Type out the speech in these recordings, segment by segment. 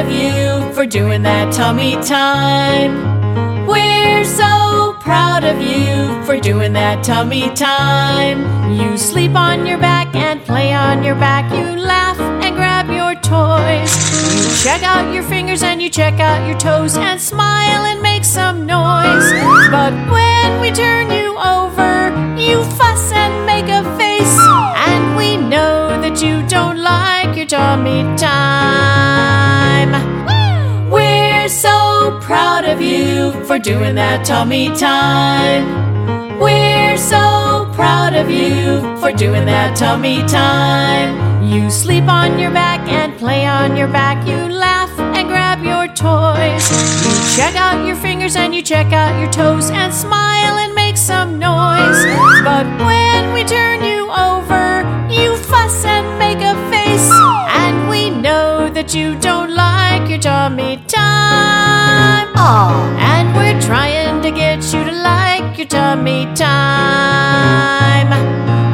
of you for doing that tummy time. We're so proud of you for doing that tummy time. You sleep on your back and play on your back. You laugh and grab your toys. You check out your fingers and you check out your toes and smile and make some like your tummy time. We're so proud of you for doing that tummy time. We're so proud of you for doing that tummy time. You sleep on your back and play on your back. You laugh and grab your toys. You check out your fingers and you check out your toes and smile that you don't like your tummy time. Aw. And we're trying to get you to like your tummy time.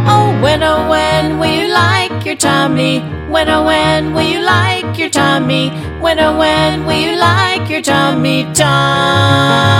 Oh, when, oh, when will you like your tummy? When, oh, when will you like your tummy? When, oh, when will you like your tummy time?